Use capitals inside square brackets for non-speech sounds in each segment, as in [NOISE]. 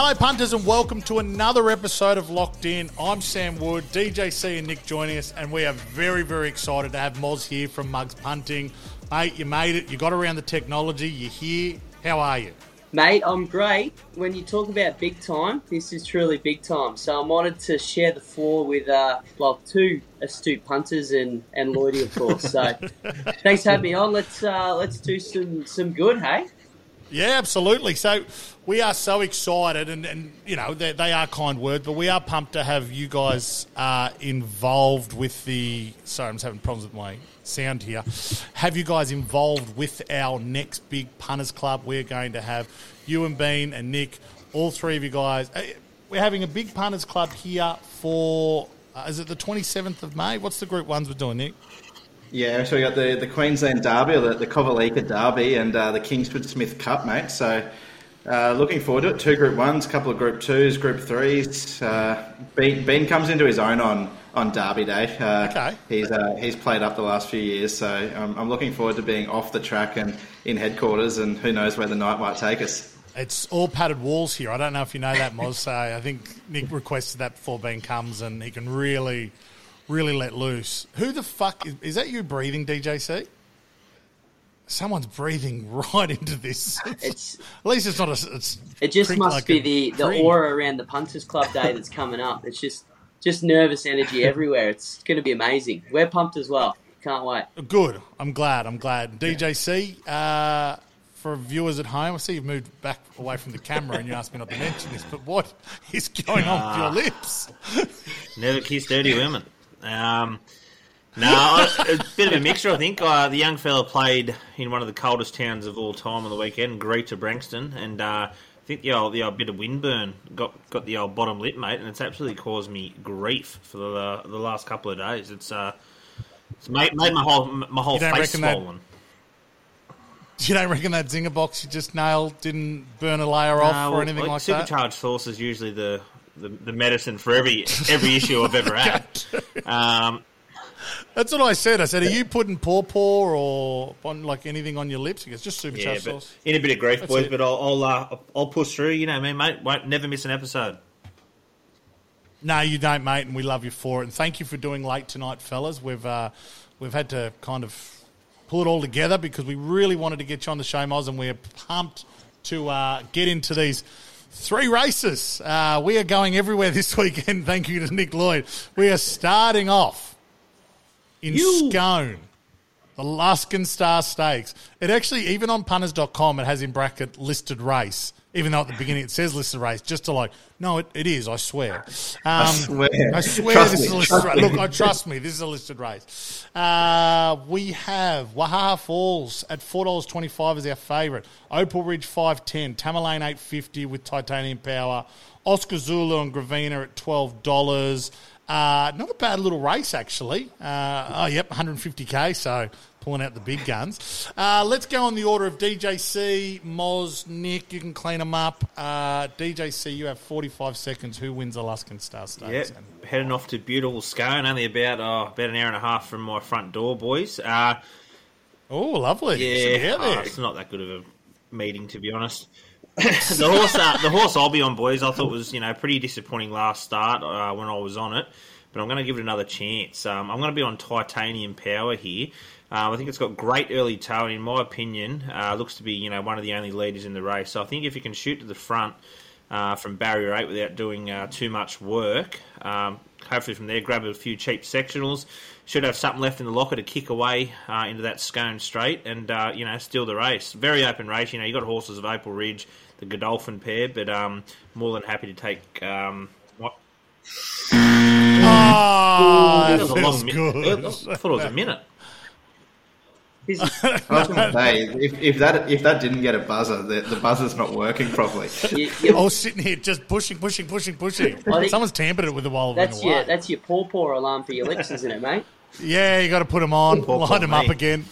Hello, punters, and welcome to another episode of Locked In. I'm Sam Wood, DJC, and Nick joining us, and we are very, very excited to have Moz here from Mugs Punting. Mate, you made it. You got around the technology. You're here. How are you? Mate, I'm great. When you talk about big time, this is truly big time. So I'm honoured to share the floor with, uh, well, two astute punters and, and Lloydie, of course. So [LAUGHS] thanks for having me on. Let's uh, let's do some some good, hey? Yeah, absolutely. So we are so excited, and, and you know they, they are kind words, but we are pumped to have you guys uh, involved with the. Sorry, I'm just having problems with my sound here. Have you guys involved with our next big punters club? We're going to have you and Bean and Nick, all three of you guys. Uh, We're having a big punters club here for. Uh, is it the 27th of May? What's the group ones we're doing, Nick? Yeah, so we got the, the Queensland Derby, or the, the Kovalica Derby, and uh, the Kingsford Smith Cup, mate. So uh, looking forward to it. Two Group Ones, a couple of Group Twos, Group Threes. Uh, ben, ben comes into his own on, on Derby Day. Uh, Okay. He's uh, he's played up the last few years, so I'm, I'm looking forward to being off the track and in headquarters, and who knows where the night might take us. It's all padded walls here. I don't know if you know that, Moz. [LAUGHS] So I think Nick requested that before Ben comes, and he can really, really let loose. Who the fuck is, is that? You breathing, DJC? Someone's breathing [LAUGHS] right into this. It's At least it's not a. It's it just must like be a the, the aura around the Punters Club Day that's coming up. It's just just nervous energy [LAUGHS] everywhere. It's going to be amazing. We're pumped as well. Can't wait. Good. I'm glad. I'm glad. DJC, uh, for viewers at home, I see you've moved back away from the camera and you asked me not to mention this, but what [LAUGHS] is going on with your lips? Never kiss dirty women. Um, no, a bit of a mixture, I think. Uh, the young fella played in one of the coldest towns of all time on the weekend, Greta Branxton, and uh, I think the old, the old bit of windburn got got the old bottom lip, mate, and it's absolutely caused me grief for the the last couple of days. It's uh, it's made, made my whole my whole face reckon that- swollen. You don't reckon that zinger box you just nailed didn't burn a layer off or well, anything like that? supercharged sauce is usually the, the, the medicine for every every issue I've ever had. [LAUGHS] Um, That's what I said. I said, "Are you putting paw paw or on like anything on your lips?" He goes, "Just Yeah, supercharged but sauce." in a bit of grief, That's boys. it. But I'll I'll, uh, I'll push through. You know me, mate. Won't never miss an episode. No, you don't, mate, and we love you for it. And thank you for doing late tonight, fellas. We've uh, we've had to kind of pull it all together because we really wanted to get you on the show, Moz, and we're pumped to uh, get into these three races. Uh, we are going everywhere this [LAUGHS] weekend. Thank you to Nick Lloyd. We are starting off in You. Scone. The Luskin Star Stakes. It actually, even on punters.com, it has in bracket listed race, even though at the beginning it says listed race, just to like, no, it, it is, I swear. Um, I swear. I swear Trust this me, is a listed race. me. Look, I trust me, this is a listed race. Uh, we have Wahaha Falls at $4.25 as our favourite. Opal Ridge 510, Tamerlane 850 with titanium power. Oscar Zulu and Gravina at $12. Uh, not a bad little race, actually. Uh, oh, yep, 150k, so pulling out the big guns. Uh, let's go on the order of DJC, Moz, Nick. You can clean them up. Uh, DJC, you have 45 seconds. Who wins the Luskin Star Stakes? Yep. Heading off to beautiful Scone, only about oh, about an hour and a half from my front door, boys. Uh, Oh, lovely. yeah, oh, it's not that good of a meeting to be honest. The horse, uh, the horse I'll be on, boys. I thought was you know pretty disappointing last start uh, when I was on it, but I'm going to give it another chance. Um, I'm going to be on Titanium Power here. Um, I think it's got great early toe, and in my opinion, uh, looks to be you know one of the only leaders in the race. So I think if you can shoot to the front uh, from barrier eight without doing uh, too much work, um, hopefully from there grab a few cheap sectionals. Should have something left in the locker to kick away uh, into that scone straight and uh, you know steal the race. Very open race. You know you got horses of Opal Ridge, the Godolphin pair, but um, more than happy to take. Um, what? Oh, That that was a feels long mi- I thought it was a minute. I was going to say, if, if that if that didn't get a buzzer, the, the buzzer's not working properly. you- you- I was sitting here just pushing, pushing, pushing, pushing. Think- Someone's tampered it with the while it that's your away. that's your paw paw alarm for your lips, isn't it, mate? Yeah, you got to put them on, Poor line poor them up again.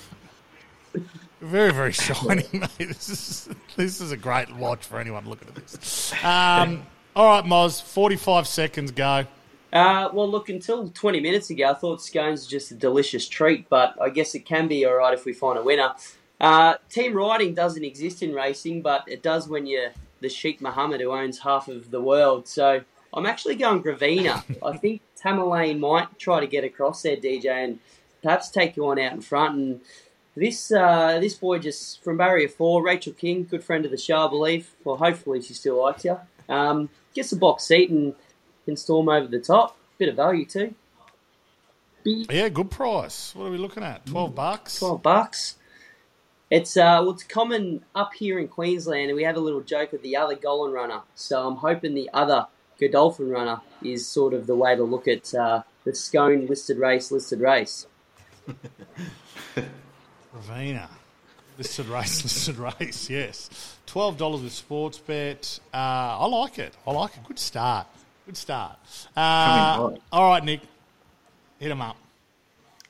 Very, very [LAUGHS] shiny, mate. This is this is a great watch for anyone looking at this. Um, all right, Moz, forty-five seconds go. Uh, well, look, until 20 minutes ago, I thought scones were just a delicious treat, but I guess it can be all right if we find a winner. Uh, team riding doesn't exist in racing, but it does when you're the Sheikh Mohammed who owns half of the world. So I'm actually going Gravina. I [LAUGHS] think Tamerlane might try to get across there, DJ, and perhaps take you on out in front. And this uh, this boy just from Barrier Four, Rachel King, good friend of the show, I believe. Well, hopefully she still likes you. Um, gets a box seat and can storm over the top. Bit of value too. Yeah, good price. What are we looking at? Twelve bucks. Twelve bucks. It's uh, well, it's common up here in Queensland, and we have a little joke with the other Golan runner. So I'm hoping the other Godolphin runner is sort of the way to look at uh, the Scone listed race, listed race. [LAUGHS] Ravina. Listed race, [LAUGHS] listed race, yes. $12 with sports bet. Uh, I like it. I like it. Good start. Good start. Uh, all right, Nick. Hit him up.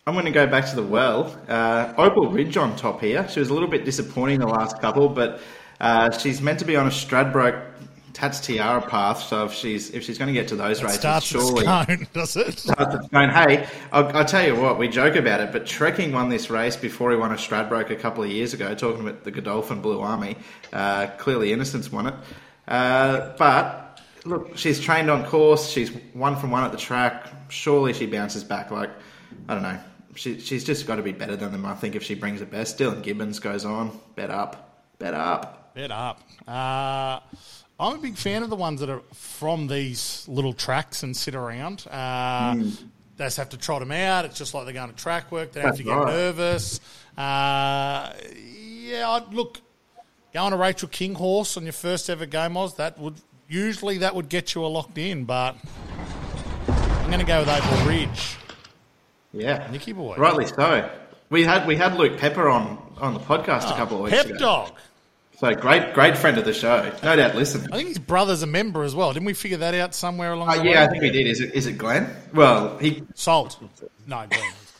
I'm going to go back to the well. Uh, Opal Ridge on top here. She was a little bit disappointing the last couple, but uh, she's meant to be on a Stradbroke Tats Tiara path. So if she's if she's going to get to those It races, starts surely [LAUGHS] does it? starts at. Hey, I'll, I'll tell you what, we joke about it, but Trekking won this race before he won a Stradbroke a couple of years ago, talking about the Godolphin Blue Army. Uh, clearly, Innocence won it. Uh, but look, she's trained on course. She's one from one at the track. Surely she bounces back. Like, I don't know. She, she's just got to be better than them, I think, if she brings it best. Dylan Gibbons goes on. Bet up. Bet up. Bet up. Uh, I'm a big fan of the ones that are from these little tracks and sit around. Uh, They just have to trot them out. It's just like they're going to track work. They have to get right. nervous. Uh, yeah, I'd, look, going to Rachel King horse on your first ever game, Oz, that would usually that would get you a locked in, but I'm going to go with Opal Ridge. Yeah. Nicky boy. Rightly so. We had we had Luke Pepper on on the podcast a couple of weeks Pep ago. Dog. So great, great friend of the show. No doubt listening. I think his brother's a member as well. Didn't we figure that out somewhere along Uh, the yeah, I think we did. Is it is it Glenn? Well, he Salt. No, Glenn. It's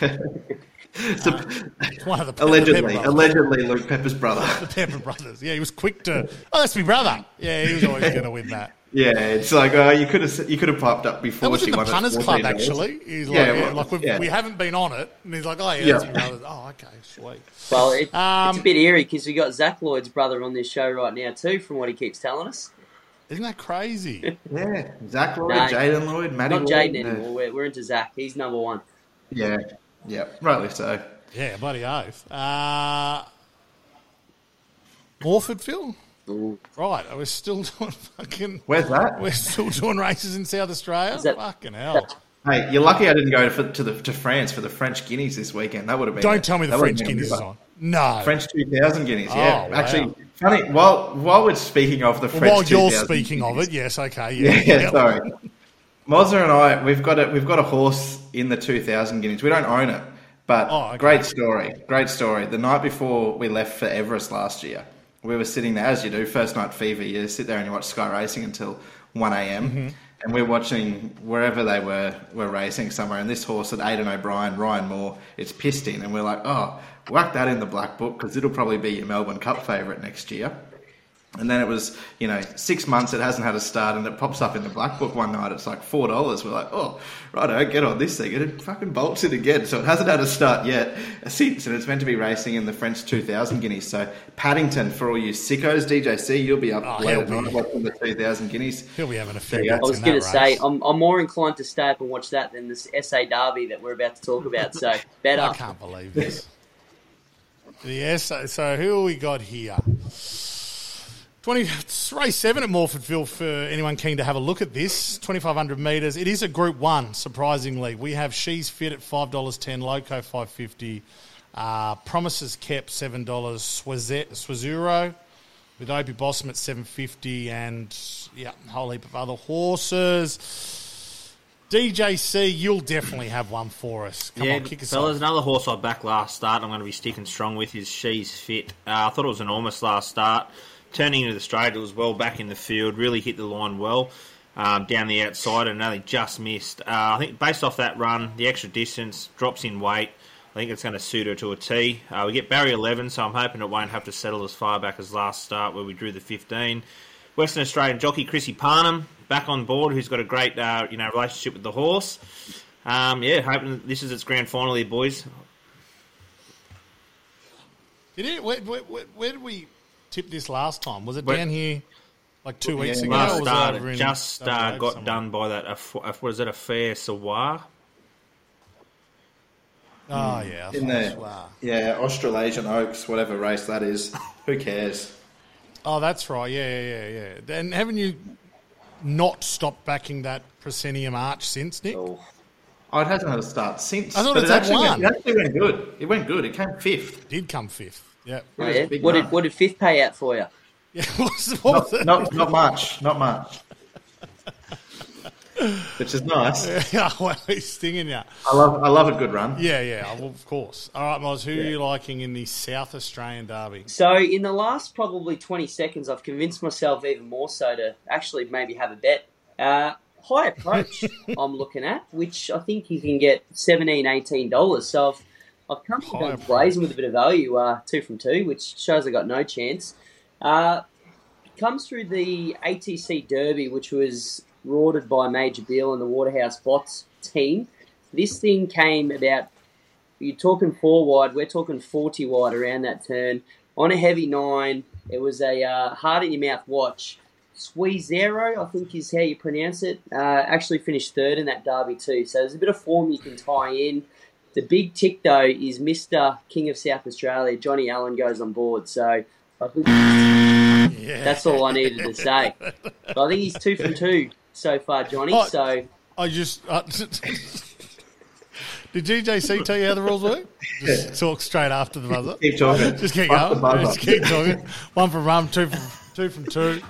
Glenn. [LAUGHS] It's one of the the allegedly brothers. allegedly Luke Pepper's brother. [LAUGHS] The Pepper brothers. Yeah, he was quick to. Oh, that's my brother. Yeah, he was always going to win that. Yeah, it's like uh, you could have you could have popped up before That was she in the won punters $14. club actually. He's like, Yeah, yeah, well, like we've, yeah. we haven't been on it, and he's like, oh yeah, Yeah. that's. Oh, okay, sweet. Well, it, Um, it's a bit eerie because we got Zach Lloyd's brother on this show right now too, from what he keeps telling us. Isn't that crazy? [LAUGHS] Yeah, Zach Lloyd, No, Jaden Lloyd, Matty Not Jaden anymore. We're, we're into Zach. He's number one. Yeah, yeah, rightly so. yeah, bloody oath. Uh, Morphettville. Ooh. Right, we're still [LAUGHS] doing fucking. Where's that? We're still doing races in South Australia. Is that- fucking hell. Hey, you're lucky I didn't go to, to the to France for the French Guineas this weekend. That would have been. Don't tell me the French Guineas is on. No. French 2000 guineas, yeah. Oh, wow. Actually, funny, while, while we're speaking of the Well, French while you're 2000 speaking of it, yes, okay, Yeah, yeah. yeah. [LAUGHS] sorry. Mozza and I, we've got a, we've got a horse in the 2000 guineas. We don't own it, but Oh, okay. great story. Great story. The night before we left for Everest last year, we were sitting there, as you do, first night fever, you sit there and you watch Sky Racing until 1 a.m. Mm-hmm. And we're watching wherever they were were racing somewhere, and this horse at Aidan O'Brien, Ryan Moore, it's pissed in, and we're like, oh, whack that in the black book because it'll probably be your Melbourne Cup favourite next year. And then it was, you know, six months it hasn't had a start and it pops up in the black book one night. It's like $4. We're like, oh, right, righto, get on this thing. And it fucking bolts it again. So it hasn't had a start yet uh, since. And it's meant to be racing in the French 2000 guineas. So Paddington, for all you sickos, DJC, you'll be up Oh, late he'll at night be- watching the 2000 guineas. He'll be having a few There go. I was going to say. I'm, I'm more inclined to stay up and watch that than this SA Derby that we're about to talk about. So, [LAUGHS] better. I can't believe this. [LAUGHS] yes, so, so who we got here? 20, it's race 7 at Morphettville for anyone keen to have a look at this. 2,500 metres. It is a Group 1, surprisingly. We have She's Fit at $5.10, Loco 550 uh, Promises Kept $7, Swazet, Swazuro with Opie Bosson at 750 and yeah, a whole heap of other horses. DJC, you'll definitely have one for us. Come yeah, on, kick us fellas, off. another horse I backed last start. I'm going to be sticking strong with is She's Fit. Uh, I thought it was an enormous last start. Turning into the straight, it was well back in the field. Really hit the line well um, down the outside, and only just missed. Uh, I think based off that run, the extra distance drops in weight. I think it's going to suit her to a T. Uh, we get Barry 11, so I'm hoping it won't have to settle as far back as last start where we drew the 15. Western Australian jockey Chrissy Parnham back on board, who's got a great uh, you know relationship with the horse. Um, yeah, hoping this is its grand final here, boys. It? Where, where, where, where did we tip this last time? Was it Where- down here? like two weeks Yeah, ago. Last or was it start, in just uh, got somewhere? done by that. A, a, was it a fair Sawar? Oh yeah, In thought it the wow. yeah Australasian Oaks, whatever race that is. Who cares? Oh, that's right. Yeah, yeah, yeah, yeah. Then haven't you not stopped backing that proscenium arch since, Nick? Oh, Oh, it hasn't had a start since. I thought it's it actually one. Went, it actually went good. It went good. It came fifth. Did come fifth. Yeah. oh, yeah. What run. did what did fifth pay out for you? Yeah. [LAUGHS] What was, what Not, it? [LAUGHS] not not much. Not much. Which is nice. [LAUGHS] Yeah, well, he's stinging you. I love I love a good run. Yeah, yeah, of course. All right, Moz, who are you liking in the South Australian Derby? So in the last probably 20 seconds, I've convinced myself even more so to actually maybe have a bet. Uh, high approach [LAUGHS] I'm looking at, which I think you can get $17, $18. So I've, I've come to approach. blazing with a bit of value, uh, two from two, which shows I got no chance. Uh, comes through the ATC Derby, which was lauded by Major Beale and the Waterhouse Botts team. This thing came about you're talking four wide, we're talking 40 wide around that turn. On a heavy nine, it was a uh, hard in your mouth watch. Squeezero, I think is how you pronounce it, uh, actually finished third in that derby too. So there's a bit of form you can tie in. The big tick though is Mr. King of South Australia, Johnny Allen goes on board. So I think Yeah. that's all I needed to say. But I think he's two from two so far, Johnny. Oh. So I just. Uh, [LAUGHS] did DJC tell you how the rules work? Just talk straight after the buzzer. Keep talking. Just keep Off going. Just keep talking. One from rum, two from two from two.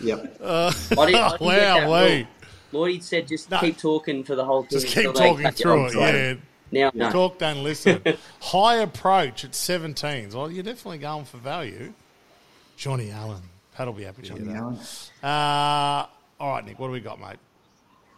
Yep. [LAUGHS] I didn't, I didn't get [LAUGHS] that wow, rule. Lloyd said just No. keep talking for the whole thing. Just keep talking through off. it. Yeah. Now, no. Talk, don't listen. [LAUGHS] High approach at 17s. Well, you're definitely going for value. Johnny Allen. Pat'll be happy to hear that. Uh, all right, Nick, what do we got, mate?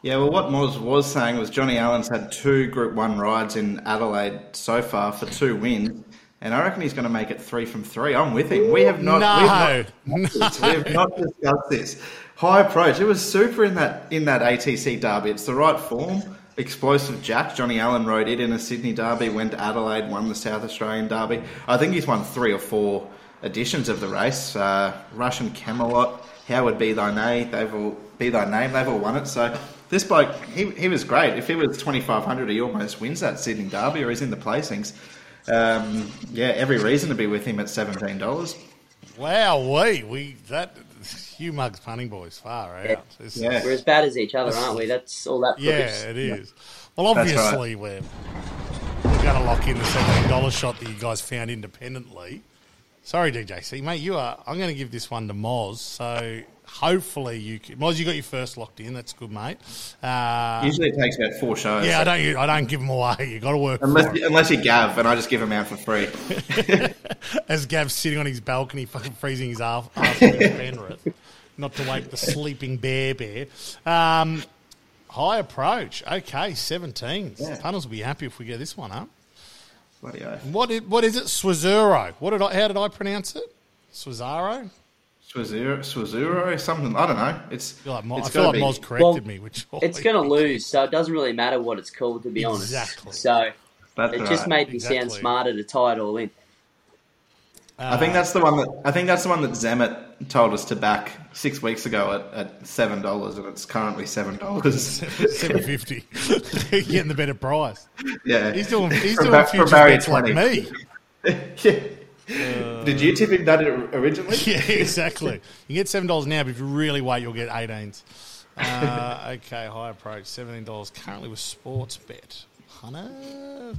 Yeah, well, what Moz was saying was Johnny Allen's had two Group 1 rides in Adelaide so far for two wins, and I reckon he's going to make it three from three. I'm with him. We have not, No, we have not, we have [LAUGHS] not discussed this. High approach. It was super in that in that ATC derby. It's the right form. Explosive Jack. Johnny Allen rode it in a Sydney derby, went to Adelaide, won the South Australian derby. I think he's won three or four editions of the race. Uh, Russian Camelot, Howard Be Thy Name, they've all Be Thy Name, they've all won it. So this bloke, he, he was great. If he was twenty five hundred, he almost wins that Sydney derby, or he's in the placings. Um, yeah, every reason to be with him at seventeen dollars. Wow, we we that Hugh Mugs Punting boys far out. This is- Yeah. We're as bad as each other, aren't we? That's all that proves. yeah, it is. Well, That's obviously we're we're going to lock in the seventeen dollars shot that you guys found independently. Sorry, DJC, mate. You are. I'm going to give this one to Moz. So hopefully you, can, Moz, you got your first locked in. That's good, mate. Uh, Usually it takes about four shows. yeah, I don't. I don't give them away. You got to work Unless, it. unless you Gav, and I just give them out for free. [LAUGHS] [LAUGHS] As Gav's sitting on his balcony, fucking freezing his ass [LAUGHS] with Penrith, not to wake the sleeping bear bear. Um, high approach. Okay, 17. Yeah. Punters will be happy if we get this one up. Bloody oath. What is, what is it? Swazuro. What did I? How did I pronounce it? Swazaro. Swazuro, Swazuro, something. I don't know. It's. I feel like, Mo, it's I feel like gotta Moz corrected Well, me, which It's going to lose, so it doesn't really matter what it's called, to be honest. Exactly. So That's it all just uh, made me sound smarter to tie it all in. I think that's the one that I think that's the one that Zemet told us to back six weeks ago at, at seven dollars, and it's currently seven dollars. [LAUGHS] seven fifty. [LAUGHS] Getting the better price. yeah, He's doing. He's From doing Ba- from futures Barry like 20. me. [LAUGHS] Yeah. Did you tip him that originally? [LAUGHS] Yeah, exactly. You get seven dollars now, but if you really wait, you'll get eighteens. Uh, okay, high approach, seventeen dollars currently with sports bet. Hunter.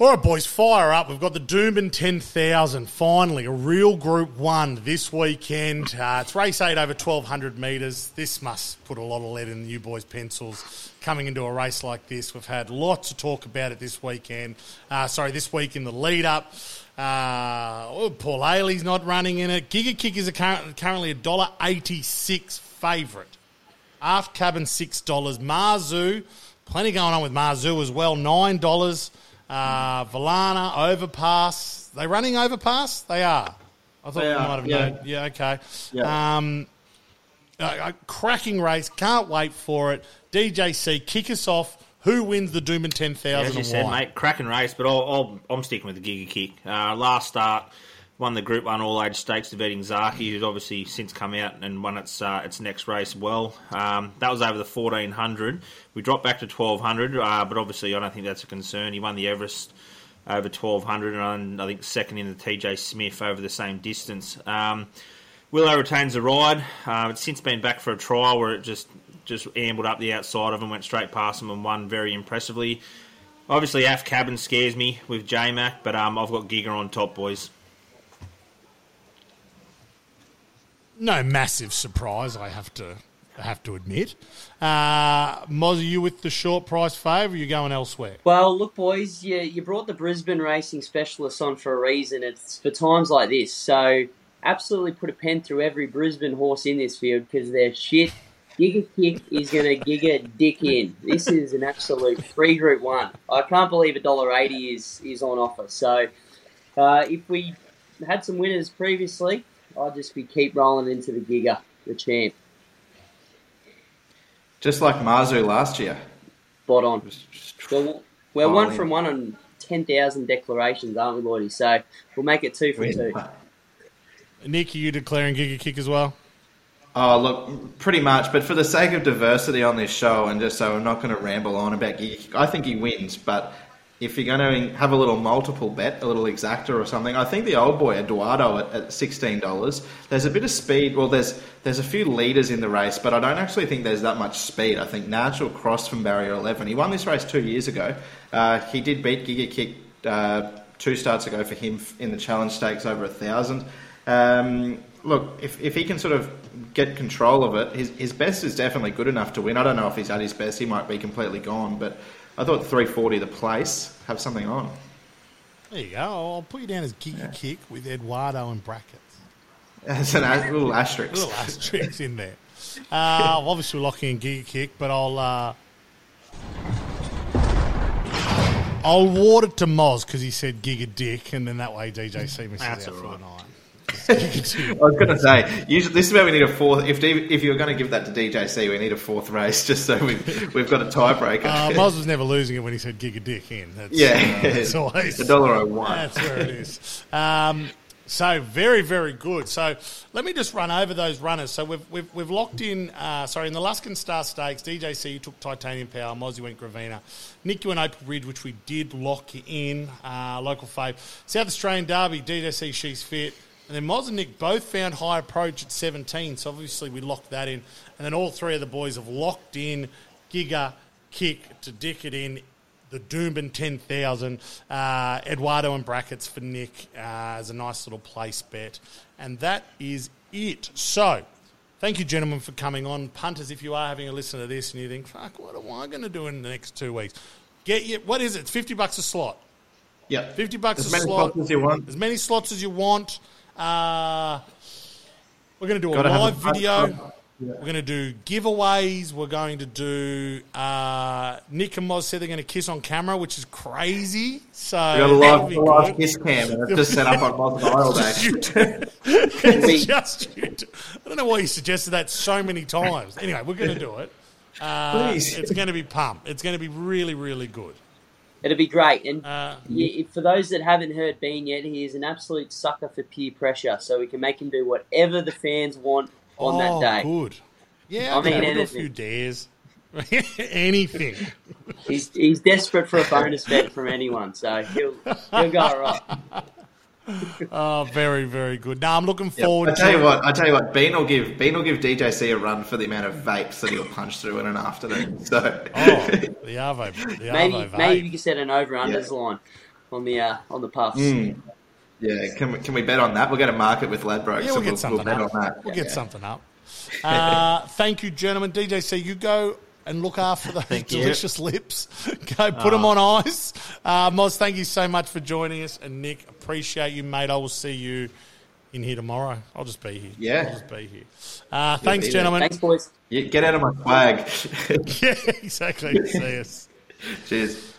All right, boys, fire up. We've got the Doomben 10,000. Finally, a real Group 1 this weekend. Uh, it's race 8 over 1,200 metres. This must put a lot of lead in you boys' pencils coming into a race like this. We've had lots to talk about it this weekend. Uh, sorry, this week in the lead up. Uh, oh, Paul Ailey's not running in it. Giga Kick is a current, currently a $1.86 favourite. Aft cabin six dollars. Marzu, plenty going on with Marzu as well. Nine dollars. Uh, Valana overpass. They running overpass? They are. I thought They we might have yeah. known. Yeah, okay. Yeah. Um, a, a cracking race. Can't wait for it. DJC, kick us off. Who wins the Doomben ten thousand As you and said, mate, cracking race, but I'll, I'll, I'm sticking with the Giga Kick. Uh, last start won the Group One All Age Stakes, defeating Zaki, who's obviously since come out and won its uh, its next race well. Um, that was over the fourteen hundred. We dropped back to twelve hundred, uh, but obviously I don't think that's a concern. He won the Everest over twelve hundred, and I think second in the TJ Smith over the same distance. Um, Willow retains the ride. Uh, it's since been back for a trial where it just just ambled up the outside of him, went straight past him, and won very impressively. Obviously, Af Cabin scares me with J Mac, but um, I've got Giga on top, boys. No massive surprise, I have to I have to admit. Uh, Moz, are you with the short price favour? Are you going elsewhere? Well, look, boys, you, you brought the Brisbane racing specialists on for a reason. It's for times like this. So, absolutely put a pen through every Brisbane horse in this field because they're shit. Giga Kick is going to giga dick in. This is an absolute free Group One. I can't believe a dollar eighty is is on offer. So, uh, if we had some winners previously, I'd just be keep rolling into the Giga, the champ. Just like Marzu last year. Spot on. Just- just- Well, we're Oh, one yeah. from one on 10,000 declarations, aren't we, Lloydie? So we'll make it two from two. Nick, are you declaring Giga Kick as well? Oh, look, pretty much. But for the sake of diversity on this show, and just so I'm not going to ramble on about Giga, I think he wins. But if you're going to have a little multiple bet, a little exactor or something, I think the old boy Eduardo at, at sixteen dollars. There's a bit of speed. Well, there's there's a few leaders in the race, but I don't actually think there's that much speed. I think Natural Cross from Barrier Eleven. He won this race two years ago. Uh, he did beat Giga Kick uh, two starts ago for him in the Challenge Stakes over a thousand. Um, look, if, if he can sort of get control of it, his, his best is definitely good enough to win. I don't know if he's at his best; he might be completely gone. But I thought 340 the place have something on. There you go. I'll put you down as Giga Kick with Eduardo in brackets. As an a- little asterisk. little asterisks in there. Uh, obviously, we're locking in Giga Kick, but I'll uh, I'll award it to Moz because he said Giga Dick, and then that way DJC misses That's out for all the night. [LAUGHS] I was going to say, usually, this is where we need a fourth. If if you're going to give that to DJC, we need a fourth race [LAUGHS] just so we've we've got a tiebreaker. Uh, Moz was never losing it when he said Giga Dick in. That's, yeah, uh, it's [LAUGHS] always a dollar oh one. That's where it is. Um, so very, very good. So let me just run over those runners. So we've we've, we've locked in. Uh, sorry, in the Luskin Star Stakes, DJC took Titanium Power, Mozzie went Gravina, Nick you went Opal Ridge, which we did lock in. Uh, local fave, South Australian Derby, DJC she's fit. And then Moz and Nick both found high approach at 17, so obviously we locked that in. And then all three of the boys have locked in Giga Kick to dick it in the Doomben 10,000. Uh, Eduardo in brackets for Nick uh, as a nice little place bet. And that is it. So, thank you, gentlemen, for coming on. Punters, if you are having a listen to this and you think, fuck, what am I going to do in the next two weeks? Get you, what is it? 50 bucks a slot. Yeah. 50 bucks as a many slot. slots as you want. As many slots as you want. Uh, we're going to do a Gotta live a- video. We're going to do giveaways. We're going to do. Uh, Nick and Moz said they're going to kiss on camera, which is crazy. So We got a live, a live kiss cam, and it's just set up on Moz and I all day. It's just you. [LAUGHS] I don't know why you suggested that so many times. Anyway, we're going to do it. Uh, Please. It's going to be pump. It's going to be really, really good. It'll be great. And Uh, yeah, for those that haven't heard Bean yet, he is an absolute sucker for peer pressure. So we can make him do whatever the fans want on oh, that day. good. Yeah, I mean, a anything. few dares. [LAUGHS] Anything. He's, he's desperate for a bonus bet from anyone, so he'll, he'll go all right. [LAUGHS] Oh, [LAUGHS] very, very good. Now I'm looking Yep. forward I tell to you what, I tell you what, Bean will give Bean will give DJC a run for the amount of vapes that he'll punch through in an afternoon. [LAUGHS] So Oh, the Arvo. The Maybe Arvo maybe vape. you can set an over unders Yeah. line on the uh, on the puffs. Mm. yeah, can we, can we bet on that? We're going to market with Ladbrokes, Yeah, we'll get we'll, something we'll bet up. on that. We'll Yeah, get yeah. something up. Uh, thank you, gentlemen. DJC, you go and look after those Thank you. delicious lips. [LAUGHS] Go put them on ice. Uh, Moz, thank you so much for joining us. And Nick, appreciate you, mate. I will see you in here tomorrow. I'll just be here. Yeah. I'll just be here. Uh, thanks, be there. gentlemen. Thanks, boys. Yeah, Get out of my swag. [LAUGHS] yeah, exactly. see us. [LAUGHS] Cheers.